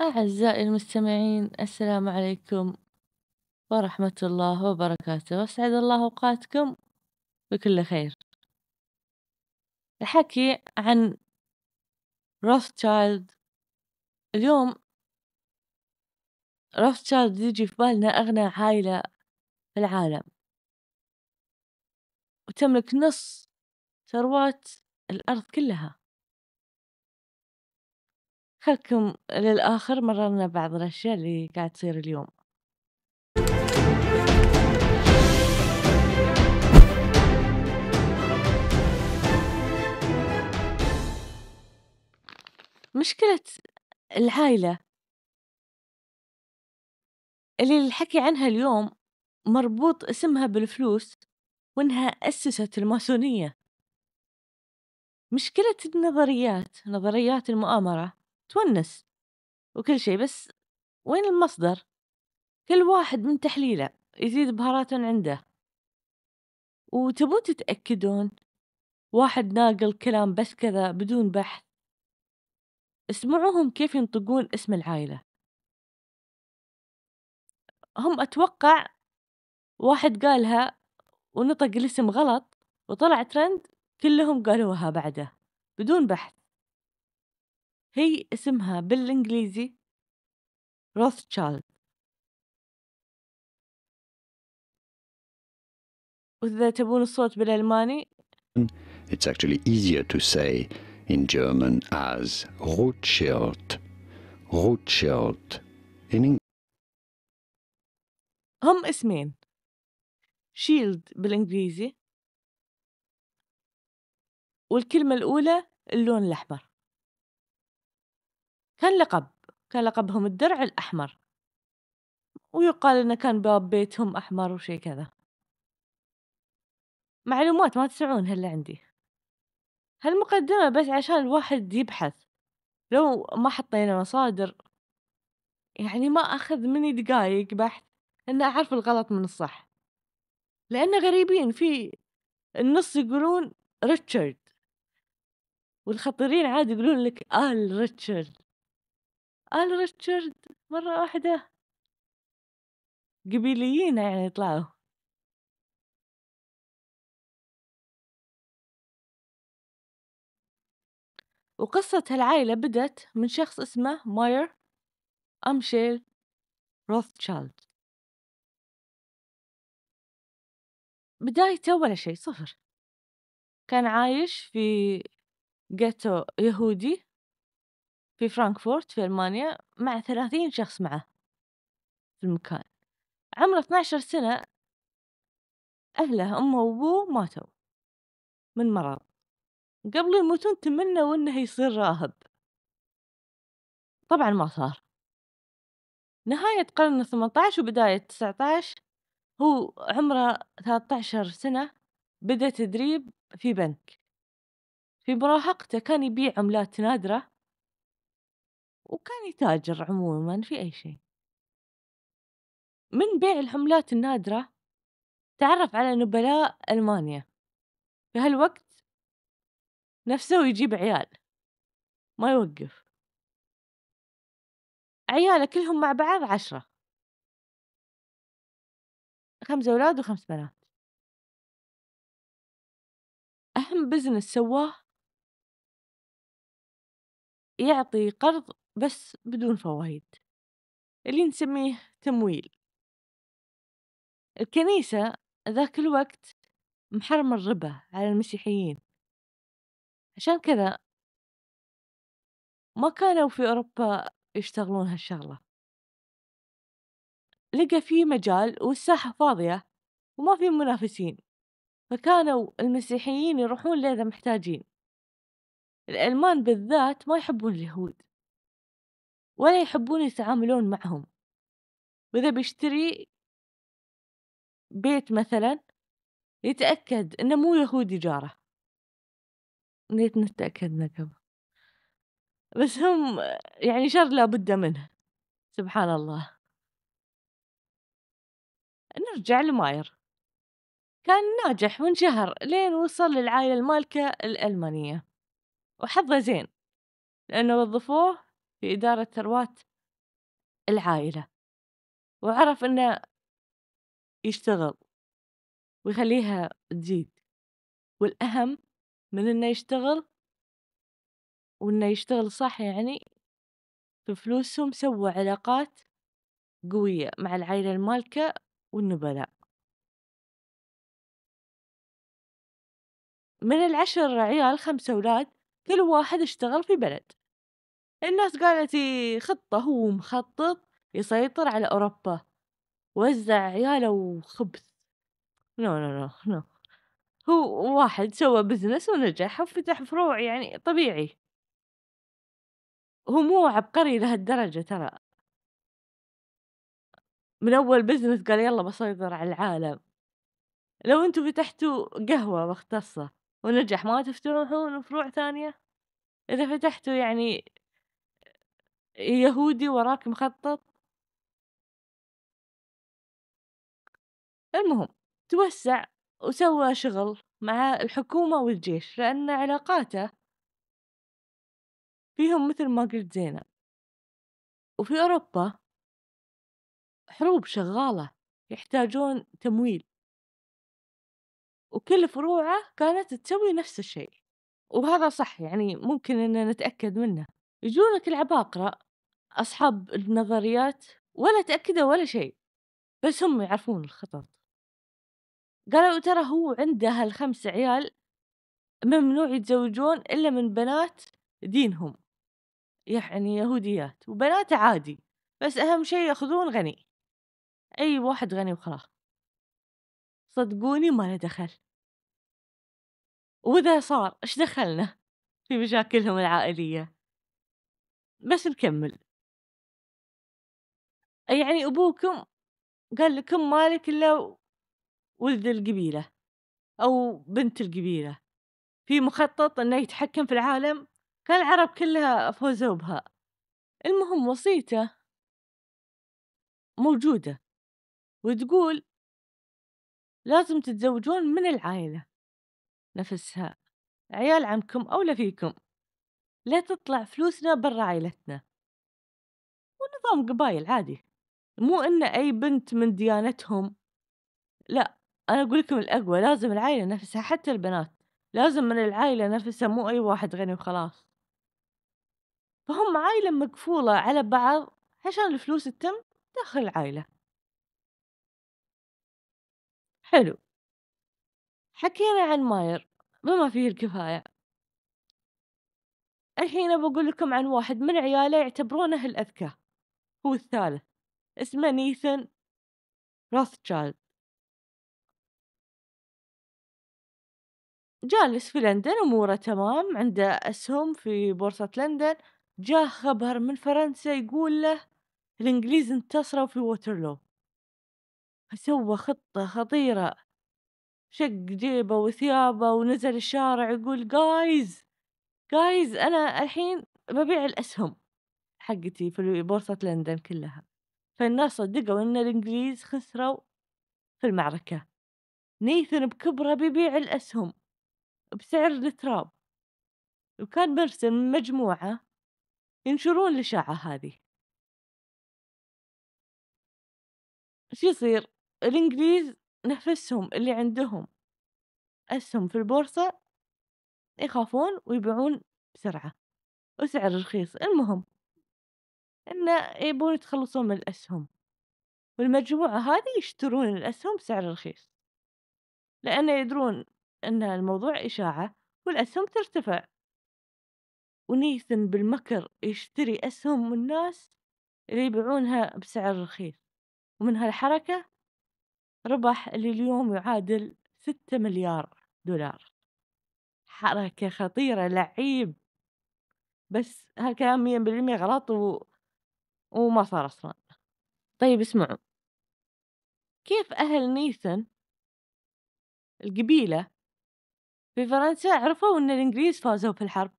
أعزائي المستمعين السلام عليكم ورحمة الله وبركاته. وأسعد الله أوقاتكم بكل خير. الحكي عن روثشايلد اليوم روثشايلد يجي في بالنا أغنى عائلة في العالم. وتملك نص ثروات الأرض كلها. خلكم للآخر مررنا بعض الأشياء اللي قاعد تصير اليوم. مشكلة العائلة. اللي الحكي عنها اليوم مربوط اسمها بالفلوس وإنها أسست الماسونية. مشكلة النظريات نظريات المؤامرة. تونس وكل شيء بس وين المصدر؟ كل واحد من تحليله يزيد بهارات عنده. وتبون تتأكدون واحد ناقل كلام بس كذا بدون بحث. اسمعوهم كيف ينطقون اسم العائلة. هم أتوقع واحد قالها ونطق الاسم غلط وطلع ترند كلهم قالوها بعده بدون بحث. هي اسمها بالإنجليزي روثشالد وإذا تبون الصوت بالألماني It's actually easier to say in German as Rothschild. Rothschild. In English, هم اسمين شيلد بالإنجليزي والكلمة الأولى اللون الأحمر كان لقب كان لقبهم الدرع الأحمر. ويقال إنه كان باب بيتهم أحمر وشي كذا. معلومات ما تسمعون هلا عندي. هالمقدمة بس عشان الواحد يبحث. لو ما حطينا مصادر يعني ما أخذ مني دقايق بحث إن أعرف الغلط من الصح. لأن غريبين في النص يقولون ريتشارد والخطيرين عاد يقولون لك آل ريتشارد. آل ريتشارد مرة واحدة. قبيليين يعني يطلعوا وقصة هالعائلة بدت من شخص اسمه ماير أمشيل روثشايلد بدايته ولا شيء صفر. كان عايش في جيتو يهودي. في فرانكفورت في ألمانيا مع ثلاثين شخص معه في المكان. عمره 12 سنة. أهله أمه وأبوه ماتوا من مرض. قبل يموتون تمنوا إنه يصير راهب. طبعا ما صار. نهاية قرن الثمانية عشر وبداية تسعة عشر هو عمره 13 سنة بدأ تدريب في بنك. في مراهقته كان يبيع عملات نادرة. وكان يتاجر عموما في أي شيء. من بيع العملات النادرة تعرف على نبلاء ألمانيا. في هالوقت نفسه يجيب عيال ما يوقف. عياله كلهم مع بعض عشرة. خمس أولاد وخمس بنات. أهم business سواه يعطي قرض بس بدون فوايد اللي نسميه تمويل. الكنيسة ذاك الوقت محرم الربا على المسيحيين. عشان كذا ما كانوا في أوروبا يشتغلون هالشغلة. لقى في مجال والساحة فاضية وما في منافسين فكانوا المسيحيين يروحون لإذا محتاجين. الألمان بالذات ما يحبون اليهود. ولا يحبون يتعاملون معهم. وإذا بيشتري بيت مثلا يتأكد إنه مو يهودي جارة. نيت نتأكد نقب بس هم يعني شر لابد منه. سبحان الله. نرجع لماير. كان ناجح وانشهر لين وصل للعائلة المالكة الألمانية. وحظه زين. لأنه وظفوه في إدارة ثروات العائلة، وعرف إنه يشتغل ويخليها تزيد، والأهم من إنه يشتغل وإنه يشتغل صح يعني في فلوسهم سوى علاقات قوية مع العايلة المالكة والنبلاء. من العشر عيال خمسة أولاد كل واحد اشتغل في بلد، الناس قالت خطة هو مخطط يسيطر على أوروبا، وزع عياله خبث no no no no هو واحد سوى business ونجح وفتح فروع يعني طبيعي. هو مو عبقري لهالدرجة ترى. من أول business قال يلا بسيطر على العالم، لو أنتم فتحتوا قهوة مختصة ونجح ما تفتحون فروع ثانية؟ إذا فتحتوا يعني يهودي وراك مخطط؟ المهم توسع وسوى شغل مع الحكومة والجيش لأن علاقاته فيهم مثل ما قلت زينة، وفي أوروبا حروب شغالة يحتاجون تمويل. وكل فروعه كانت تسوي نفس الشيء، وهذا صح يعني ممكن إن نتأكد منه، يجونك العباقرة أصحاب النظريات ولا تأكدوا ولا شيء، بس هم يعرفون الخطط، قالوا ترى هو عنده هالخمس عيال ممنوع يتزوجون إلا من بنات دينهم، يعني يهوديات، وبناته عادي، بس أهم شي يأخذون غني، أي واحد غني وخلاص، صدقوني ما له دخل. وإذا صار إيش دخلنا في مشاكلهم العائلية؟ بس نكمل. يعني أبوكم قال لكم مالك إلا ولد القبيلة أو بنت القبيلة، في مخطط إنه يتحكم في العالم، كان العرب كلها فوزوا بها، المهم وصيته موجودة وتقول لازم تتزوجون من العائلة نفسها، عيال عمكم أولى فيكم، لا تطلع فلوسنا برا عائلتنا، ونظام قبايل عادي، مو إن أي بنت من ديانتهم، لأ أنا أقول لكم الأقوى لازم العائلة نفسها حتى البنات لازم من العائلة نفسها مو أي واحد غني وخلاص، فهم عائلة مقفولة على بعض عشان الفلوس تتم داخل العائلة. حلو، حكينا عن ماير بما فيه الكفاية. الحين أبى أقول لكم عن واحد من عياله يعتبرونه الأذكى، هو الثالث، اسمه نيثن روثشايلد. جالس في لندن أموره تمام عنده أسهم في بورصة لندن، جاه خبر من فرنسا يقول له الإنجليز انتصروا في ووترلو، فسوى خطة خطيرة، شق جيبه وثيابه ونزل الشارع يقول guys جايز أنا الحين ببيع الأسهم حقتي في بورصة لندن كلها، فالناس صدقوا إن الإنجليز خسروا في المعركة، نيثن بكبره بيبيع الأسهم بسعر التراب، وكان مرسل مجموعة ينشرون الإشاعة هذه. إيش يصير؟ الإنجليز نفسهم اللي عندهم أسهم في البورصة يخافون ويبيعون بسرعة وسعر رخيص، المهم إنه يبون يتخلصون من الأسهم، والمجموعة هذي يشترون الأسهم بسعر رخيص، لأن يدرون إن الموضوع إشاعة والأسهم ترتفع، ونيثن بالمكر يشتري أسهم من الناس اللي يبيعونها بسعر رخيص، ومن هالحركة ربح اللي اليوم يعادل ستة مليار دولار، حركة خطيرة لعيب، بس هالكلام مية بالمية غلط و وما صار أصلًا. طيب اسمعوا، كيف أهل نيثن القبيلة في فرنسا عرفوا إن الإنجليز فازوا في الحرب؟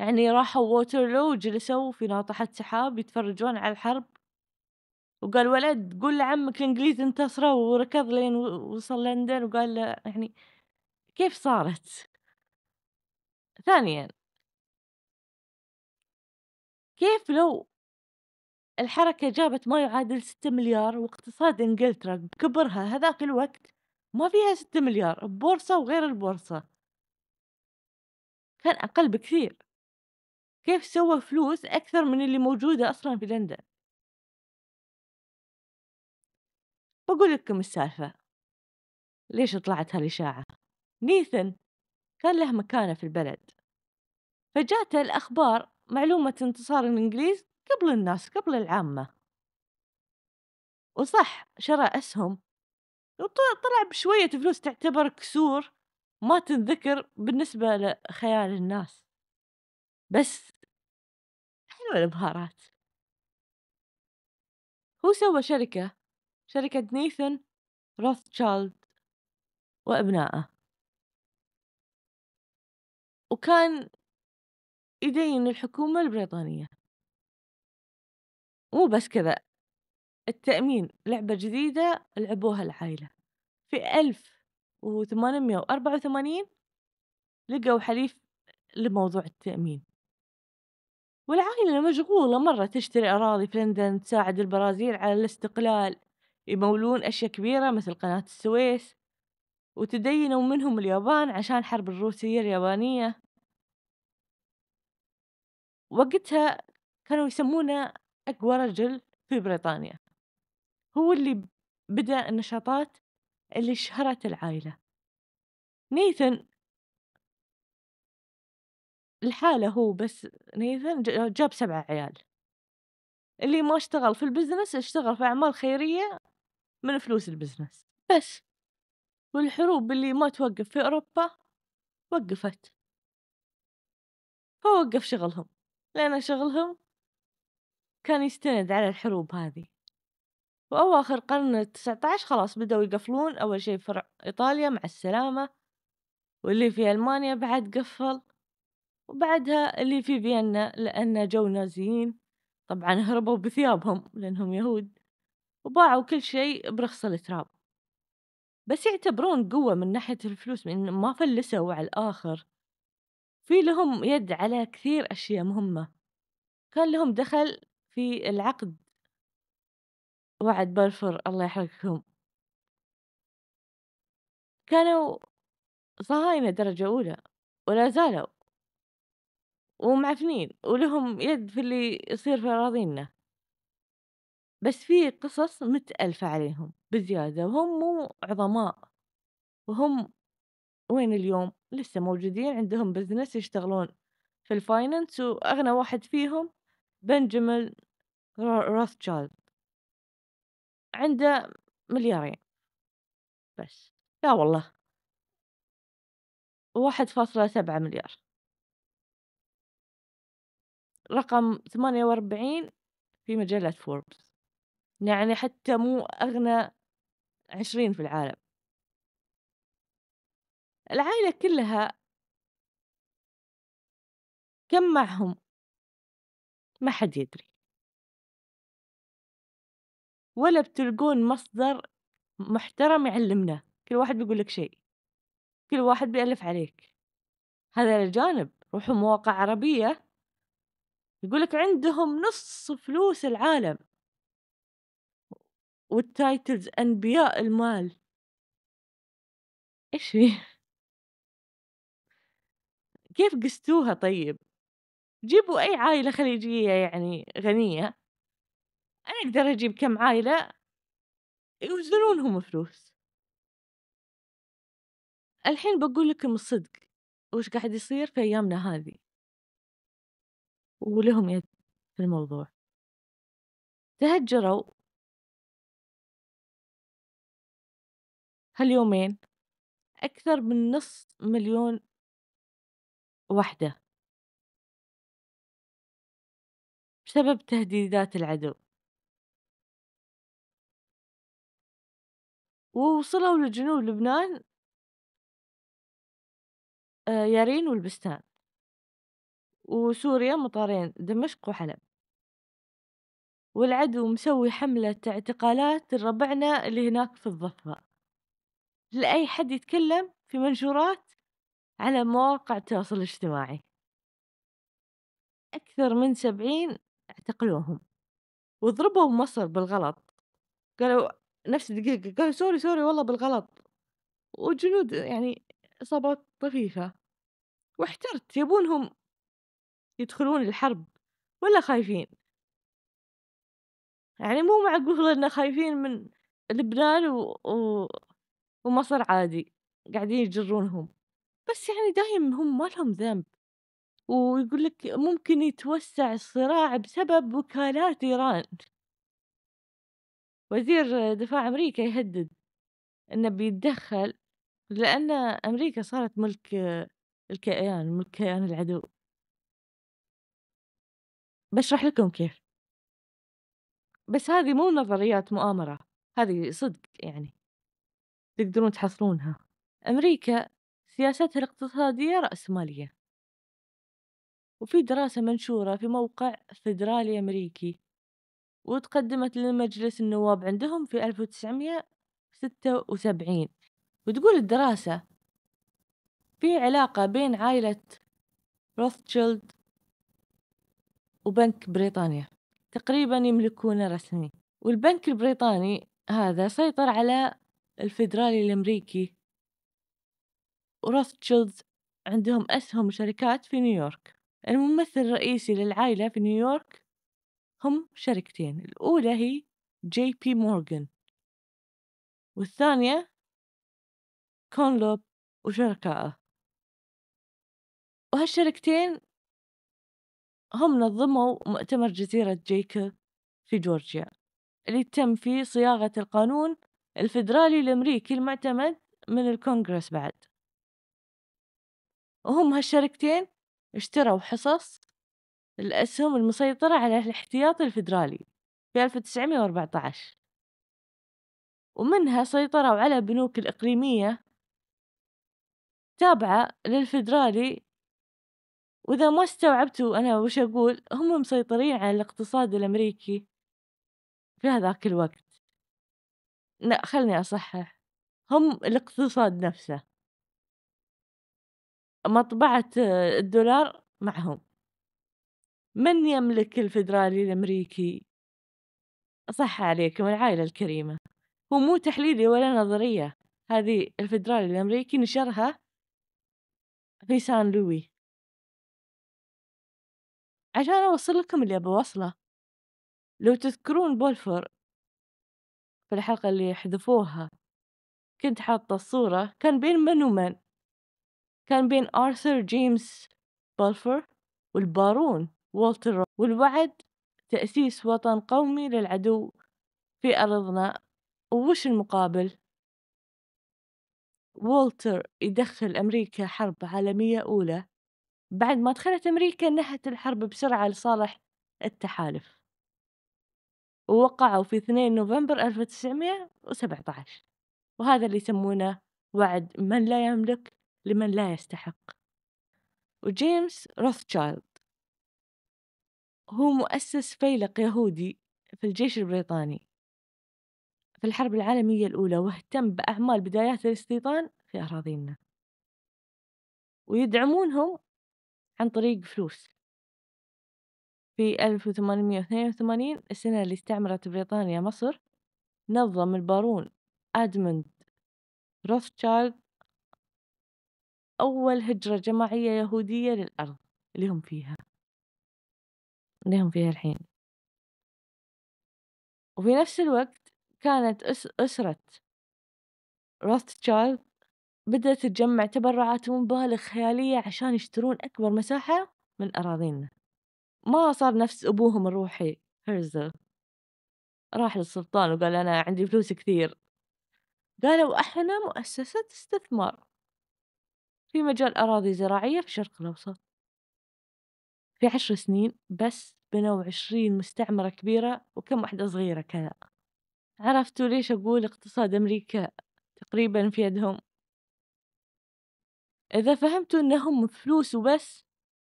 يعني راحوا ووترلو وجلسوا في ناطحة سحاب يتفرجون على الحرب، وقال ولد قول لعمك الإنجليز انتصروا وركض لين وصل لندن وقال له يعني كيف صارت؟ ثانيًا كيف لو الحركة جابت ما يعادل 6.000.000 واقتصاد إنجلترا بكبرها هذاك الوقت ما فيها 6.000.000 ببورصة وغير البورصة. كان أقل بكثير. كيف سوى فلوس أكثر من اللي موجودة أصلًا في لندن؟ باقول لكم السالفة. ليش طلعت هالإشاعة؟ نيثن كان له مكانة في البلد. فجاته الأخبار معلومة انتصار الإنجليز قبل الناس قبل العامة. وصح شرى أسهم وط طلع بشوية فلوس تعتبر كسور ما تنذكر بالنسبة لخيال الناس. بس حلوة البهارات. هو سوى شركة، شركة نيثن روثشيلد وأبنائه. وكان يدين الحكومة البريطانية. مو بس كذا، التأمين لعبة جديدة لعبوها العايلة. في 1884 لقوا حليف لموضوع التأمين. والعائلة مشغولة مرة تشتري أراضي في لندن، تساعد البرازيل على الاستقلال، يمولون أشيا كبيرة مثل قناة السويس، وتدينوا منهم اليابان عشان الحرب الروسية اليابانية. وقتها كانوا يسمونه أقوى رجل في بريطانيا. هو اللي بدأ النشاطات اللي شهرت العايلة. نيثن لحاله هو بس نيثن جاب 7 عيال. اللي ما اشتغل في ال business اشتغل في أعمال خيرية من فلوس ال business بس. والحروب اللي ما توقف في أوروبا وقفت. فوقف شغلهم، لأن شغلهم كان يستند على الحروب هذي. وأواخر القرن التسعة عشر خلاص بدأوا يقفلون أول شي فرع إيطاليا مع السلامة، واللي في ألمانيا بعد قفّل، وبعدها اللي في فيينا لأن جو نازيين طبعًا هربوا بثيابهم لأنهم يهود، وباعوا كل شي برخص التراب. بس يعتبرون قوة من ناحية الفلوس لأن ما فلسوا على الآخر. في لهم يد على كثير أشيا مهمة. كان لهم دخل في العقد وعد بلفور الله يحرقهم. كانوا صهاينة درجة أولى ولا زالوا. ومعفنين ولهم يد في اللي يصير في أراضينا. بس في قصص متألفة عليهم بزيادة وهم مو عظماء. وهم وين اليوم؟ لسه موجودين عندهم business يشتغلون في الfinance وأغنى واحد فيهم بنجامين رو روثشيلد. عنده مليارين. بس. لا والله. 1.7 رقم 48 في مجلة فوربس. يعني حتى مو أغنى 20 في العالم. العايلة كلها كم معهم؟ ما حد يدري. ولا بتلقون مصدر محترم يعلمنا، كل واحد بيقول لك شيء. كل واحد بيألف عليك. هذا إلى جانب، روحوا مواقع عربية يقول لك عندهم نص فلوس العالم. والtitles أنبياء المال. إيش فيه؟ كيف قستوها طيب؟ جيبوا أي عايلة خليجية يعني غنية. أنا أقدر أجيب كم عايلة يوزنونهم فلوس. الحين باقول لكم الصدق، وش قاعد يصير في أيامنا هذي. ولهم يد في الموضوع. تهجروا هاليومين أكثر من نص مليون وحدة. بسبب تهديدات العدو. ووصلوا لجنوب لبنان آآ يارين والبستان. وسوريا مطارين دمشق وحلب. والعدو مسوي حملة اعتقالات لربعنا اللي هناك في الضفة. لأي حد يتكلم في منشورات على مواقع التواصل الاجتماعي. أكثر من 70 اعتقلوهم. وضربوا مصر بالغلط، قالوا نفس الدقيقة قالوا sorry sorry والله بالغلط، والجنود يعني إصابات طفيفة، واحترت يبونهم يدخلون الحرب والّا خايفين؟ يعني مو معقول إن خايفين من لبنان و و ومصر عادي قاعدين يجرونهم، بس يعني دايم هم ما لهم ذنب، ويقول لك ممكن يتوسع الصراع بسبب وكالات إيران. وزير دفاع أمريكا يهدد إنه بيتدخل لأن أمريكا صارت ملك الكيان ملك كيان العدو. باشرح لكم كيف. بس هذه مو نظريات مؤامرة، هذه صدق يعني. تقدرون تحصلونها. أمريكا سياستها الاقتصادية رأسمالية. وفي دراسة منشورة في موقع فيدرالي أمريكي، واتقدمت لمجلس النواب عندهم في ألف وتسعمية ستة وسبعين، وتقول الدراسة في علاقة بين عائلة روثشيلد وبنك بريطانيا تقريبا يملكونه رسمي، والبنك البريطاني هذا سيطر على الفيدرالي الأمريكي، وروثشيلد عندهم أسهم وشركات في نيويورك، الممثل الرئيسي للعائلة في نيويورك هم شركتين، الأولى هي جي بي مورغان، والثانية كونلوب وشركائه، وهالشركتين هم نظموا مؤتمر جزيرة جيكوب في جورجيا، اللي تم فيه صياغة القانون الفيدرالي الأمريكي المعتمد من الكونغرس بعد، وهم هالشركتين اشتروا حصص الأسهم المسيطرة على الاحتياطي الفيدرالي في ألف وتسعمية وأربعة عشر، ومنها سيطروا على بنوك الإقليمية تابعة للفيدرالي، وإذا ما استوعبتوا أنا وش أقول هم مسيطرين على الاقتصاد الأمريكي في هذاك الوقت. لأ خلني أصحح، هم الاقتصاد نفسه. مطبعة الدولار معهم. من يملك الفيدرالي الأمريكي؟ أصح عليكم العائلة الكريمة، هو مو تحليلي ولا نظرية، هذه الفيدرالي الأمريكي نشرها في سان لوي. عشان أوصل لكم اللي أبي أوصله، لو تذكرون بولفور في الحلقة اللي حذفوها كنت حاطة الصورة كان بين من ومن؟ كان بين آرثر جيمس بولفور والبارون والتر والوعد تأسيس وطن قومي للعدو في أرضنا ووش المقابل؟ والتر يدخل أمريكا حرب عالمية أولى بعد ما دخلت أمريكا نهت الحرب بسرعة لصالح التحالف ووقعوا في 2 نوفمبر 1917 وهذا اللي يسمونه وعد من لا يملك لمن لا يستحق. وجيمس روثشايلد هو مؤسس فيلق يهودي في الجيش البريطاني. في الحرب العالمية الأولى واهتم بأعمال بدايات الاستيطان في أراضينا. ويدعمونهم عن طريق فلوس. في 1882 السنة اللي استعمرت بريطانيا مصر نظم البارون أدموند روثشايلد أول هجرة جماعية يهودية للأرض اللي هم فيها. اللي هم فيها الحين. وفي نفس الوقت كانت أس أسرة روثشايلد بدأت تجمع تبرعات ومبالغ خيالية عشان يشترون أكبر مساحة من أراضينا. ما صار نفس أبوهم الروحي هرزل راح للسلطان وقال أنا عندي فلوس كثير. قالوا إحنا مؤسسة استثمار. في مجال أراضي زراعية في الشرق الأوسط. في عشر سنين بس بنوا عشرين مستعمرة كبيرة وكم واحدة صغيرة كذا عرفتوا ليش أقول اقتصاد أمريكا تقريبا في يدهم؟ إذا فهمتوا إنهم فلوس وبس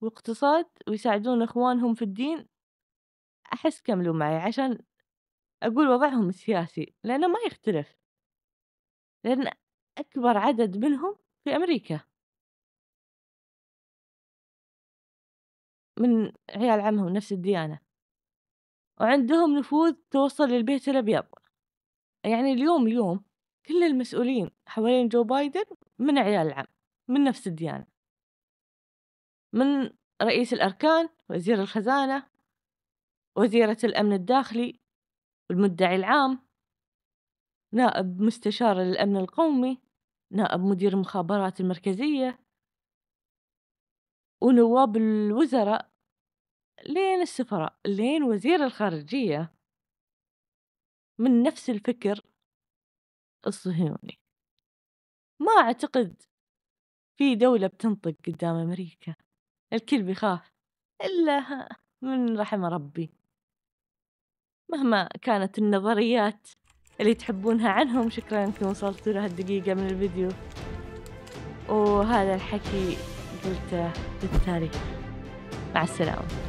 واقتصاد ويساعدون إخوانهم في الدين أحس كملوا معي عشان أقول وضعهم السياسي لأنه ما يختلف. لأن أكبر عدد منهم في أمريكا. من عيال عمهم نفس الديانة. وعندهم نفوذ توصل للبيت الأبيض. يعني اليوم اليوم كل المسؤولين حوالين جو بايدن من عيال العم من نفس الديانة. من رئيس الأركان وزير الخزانة وزيرة الأمن الداخلي والمدعي العام نائب مستشار للأمن القومي نائب مدير المخابرات المركزية ونواب الوزراء. لين السفراء لين وزير الخارجية. من نفس الفكر الصهيوني. ما أعتقد في دولة بتنطق قدام أمريكا. الكل بيخاف إلا من رحم ربي. مهما كانت النظريات اللي تحبونها عنهم شكرا أنكم وصلتوا لهالدقيقة من الفيديو. وهذا الحكي قلته للتاريخ مع السلامة.